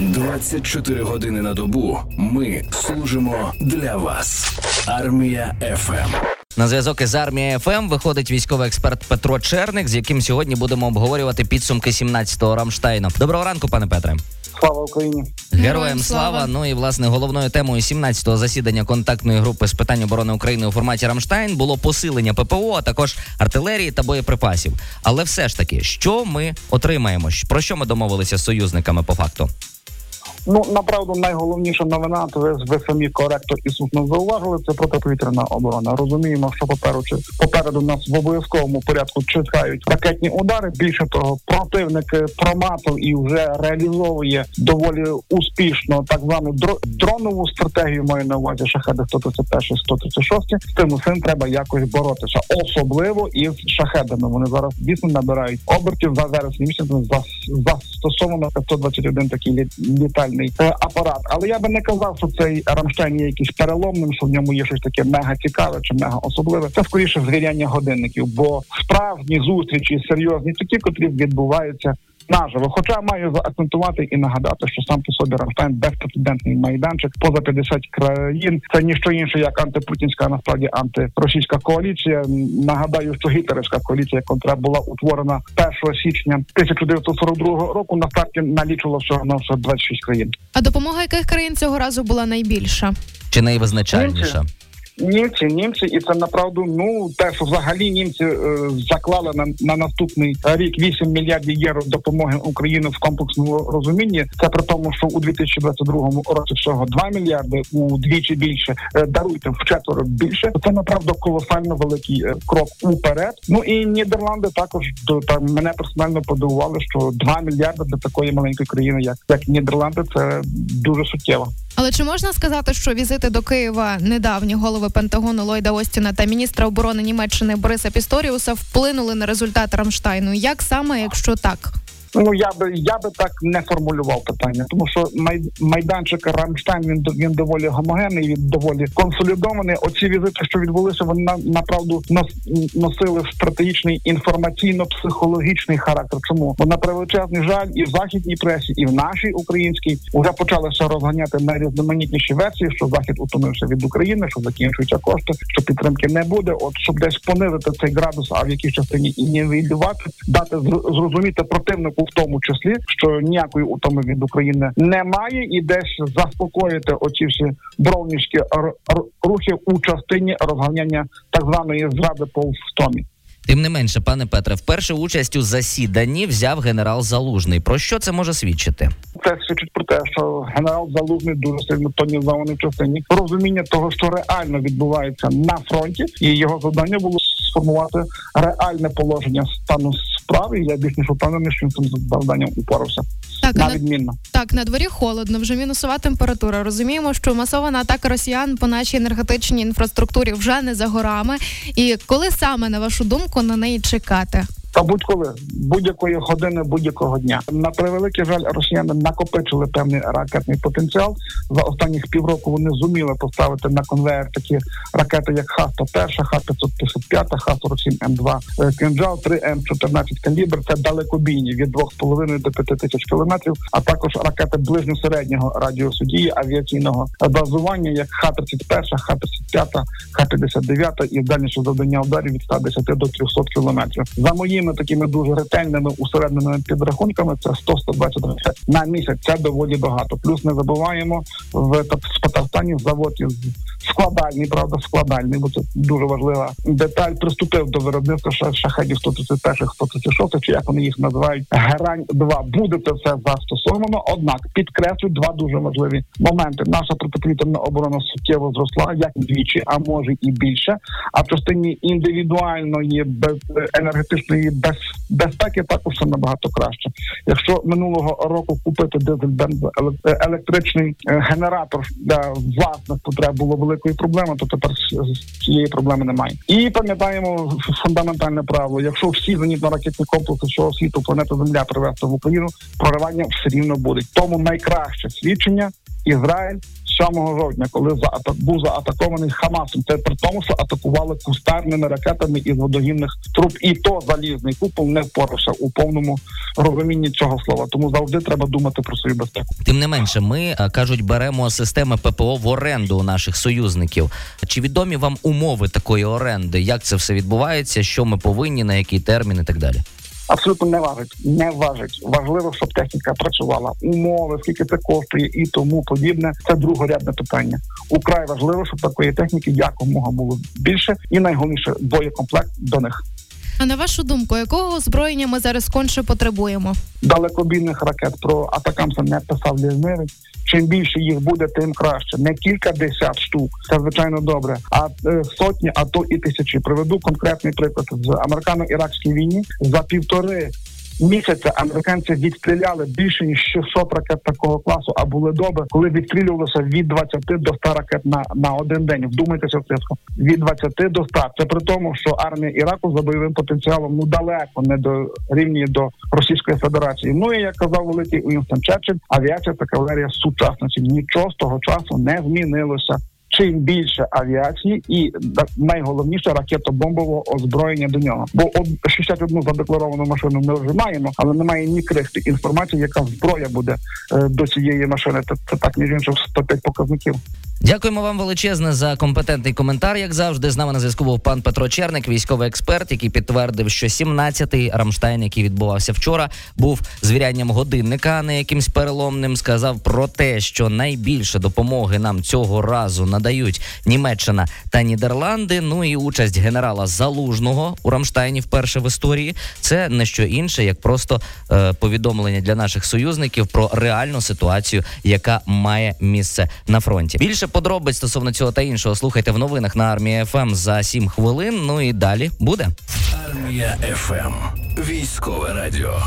24 години на добу. Ми служимо для вас. Армія ФМ. На зв'язок із армією ФМ виходить військовий експерт Петро Черник, з яким сьогодні будемо обговорювати підсумки 17-го Рамштайну. Доброго ранку, пане Петре. Слава Україні! Героям слава! Ну і власне головною темою 17-го засідання контактної групи з питань оборони України у форматі Рамштайн було посилення ППО, а також артилерії та боєприпасів. Але все ж таки, що ми отримаємо? Про що ми домовилися з союзниками по факту? Ну направду найголовніша новина, то ви, самі коректор і слушно зауважили. Це протиповітряна оборона. Розуміємо, що попереду попереду нас в обов'язковому порядку чекають ракетні удари. Більше того, противник проматив і вже реалізовує доволі успішно так звану дронову стратегію. Маю на увазі шахеди 131, 136. З тим усім треба якось боротися, особливо із шахедами. Вони зараз дійсно набирають обертів за зараз місяць застосовано 121 такий літальний літальний е, апарат. Але я би не казав, що цей Рамштайн є якийсь переломним, що в ньому є щось таке мега цікаве чи мега особливе. Це скоріше звіряння годинників, бо справжні зустрічі серйозні такі, котрі відбуваються наживо. Хоча маю заакцентувати і нагадати, що сам по собі Рамштайн безпрецедентний майданчик поза 50 країн. Це ніщо інше, як антипутінська, насправді антиросійська коаліція. Нагадаю, що гітлерівська коаліція, яка була утворена 1 січня 1942 року, на старті налічувала всього на все 26 країн. А допомога яких країн цього разу була найбільша? Чи найвизначальніша? Німці, німці, і це направду ну те, що взагалі німці е, заклали на на наступний рік 8 мільярдів євро допомоги Україні в комплексному розумінні. Це при тому, що у 2022 році всього 2 мільярди удвічі більше е, даруйте в четверо більше. Це направду колосально великий е, крок уперед. Ну і Нідерланди також до там мене персонально подивували, що 2 мільярди для такої маленької країни, як як Нідерланди, це дуже суттєво. Але чи можна сказати, що візити до Києва недавні голови Пентагону Ллойда Остіна та міністра оборони Німеччини Бориса Пісторіуса вплинули на результат Рамштайну? Як саме, якщо так? Ну я би я би так не формулював питання, тому що май, майданчик Рамштайн він він доволі гомогенний, він доволі консолідований. Оці візити, що відбулися, вони на направду носили стратегічний інформаційно-психологічний характер. Чому бо на превеличезний жаль, і в західній пресі, і в нашій українській вже почалися розганяти найрізноманітніші версії, що захід утомився від України, що закінчуються кошти, що підтримки не буде. От щоб десь понизити цей градус, а в якій частині і не дати зрозуміти противнику в тому числі, що ніякої утоми від України немає, і десь заспокоїти оці всі бровніські рухи у частині розганяння так званої зради по втомі. Тим не менше, пане Петре, вперше участь у засіданні взяв генерал Залужний. Про що це може свідчити? Це свідчить про те, що генерал Залужний дуже сильно тонізований в частині розуміння того, що реально відбувається на фронті, і його завдання було сформувати реальне положення стану справи. Я більш ніж впевнений, що він цим завданням упорався. Так на відмінно так на дворі холодно, вже мінусова температура. Розуміємо, що масована атака росіян по нашій енергетичній інфраструктурі вже не за горами. І коли саме на вашу думку на неї чекати? Та будь-коли будь-якої години, будь-якого дня на превеликий жаль, росіяни накопичили певний ракетний потенціал. За останніх півроку вони зуміли поставити на конвейер такі ракети, як Х-101, Х-555, Х-47 М2 «Кинджал», 3 М14 калібр. Це далекобійні від 2,5 до 5 тисяч кілометрів, а також ракети ближньосереднього радіусу дії авіаційного базування, як Х-31, Х-35, Х-59 і дальніше завдання ударів від 110 до 300 кілометрів. За моїм моїми такими дуже ретельними усередними підрахунками це 100-120 ракет на місяць. Це доволі багато. Плюс не забуваємо в Татарстані завод із складальний, правда, складальний, бо це дуже важлива деталь. Приступив до виробництва шахедів 131 136 чи як вони їх називають герань 2 Буде це все застосовано. Однак підкреслю два дуже важливі моменти. Наша протиповітряна оборона суттєво зросла, як двічі, а може і більше. А в частині індивідуальної без енергетичної без безпеки також все набагато краще. Якщо минулого року купити дизель електричний е, генератор для власних потреб було великою проблеми, то тепер цієї проблеми немає. І пам'ятаємо фундаментальне правило: якщо всі зенітно-ракетні комплекси всього світу планету Земля привезти в Україну, проривання все рівно буде. Тому найкраще свідчення Ізраїль 7 жовтня, коли заата- був заатакований Хамасом. Це при тому, що атакували кустарними ракетами із водогінних труб, і то залізний купол не впорався у повному розумінні цього слова. Тому завжди треба думати про свою безпеку. Тим не менше, ми кажуть, беремо системи ППО в оренду у наших союзників. Чи відомі вам умови такої оренди? Як це все відбувається? Що ми повинні, на який термін і так далі? Абсолютно не важить, не важить. Важливо, щоб техніка працювала. Умови, скільки це коштує і тому подібне. Це другорядне питання. Украй важливо, щоб такої техніки якомога було більше, і найголовніше боєкомплект до них. А на вашу думку, якого озброєння ми зараз конче потребуємо? Далекобійних ракет про атакамса не писав Лізневич. Чим більше їх буде, тим краще. Не кілька десят штук, це звичайно добре, а е, сотні, а то і тисячі. Приведу конкретний приклад з американо-іракській війні за півтори. Місяця американці відстріляли більше ніж 600 ракет такого класу, а були доби, коли відстрілювалося від 20 до 100 ракет на, на один день. Вдумайтеся в цифру. Від 20 до 100. Це при тому, що армія Іраку за бойовим потенціалом ну далеко не до рівні до Російської Федерації. Ну і як казав великий Уінстон Черчилль, авіація та кавалерія сучасності. Нічого з того часу не змінилося. Чим більше авіації і найголовніше ракетобомбового озброєння до нього. Бо от 61 задекларовану машину ми вже маємо, але немає ні крихти інформації, яка зброя буде е, до цієї машини. Це, це так між іншим 105 показників. Дякуємо вам величезне за компетентний коментар. Як завжди, з нами на зв'язку був пан Петро Черник, військовий експерт, який підтвердив, що 17-й Рамштайн, який відбувався вчора, був звірянням годинника, а не якимсь переломним. Сказав про те, що найбільше допомоги нам цього разу надають Німеччина та Нідерланди. Ну і участь генерала Залужного у Рамштайні вперше в історії. Це не що інше, як просто е, повідомлення для наших союзників про реальну ситуацію, яка має місце на фронті. Більше подробиць стосовно цього та іншого слухайте в новинах на армії ФМ за 7 хвилин. Ну і далі буде. Армія ФМ. Військове радіо.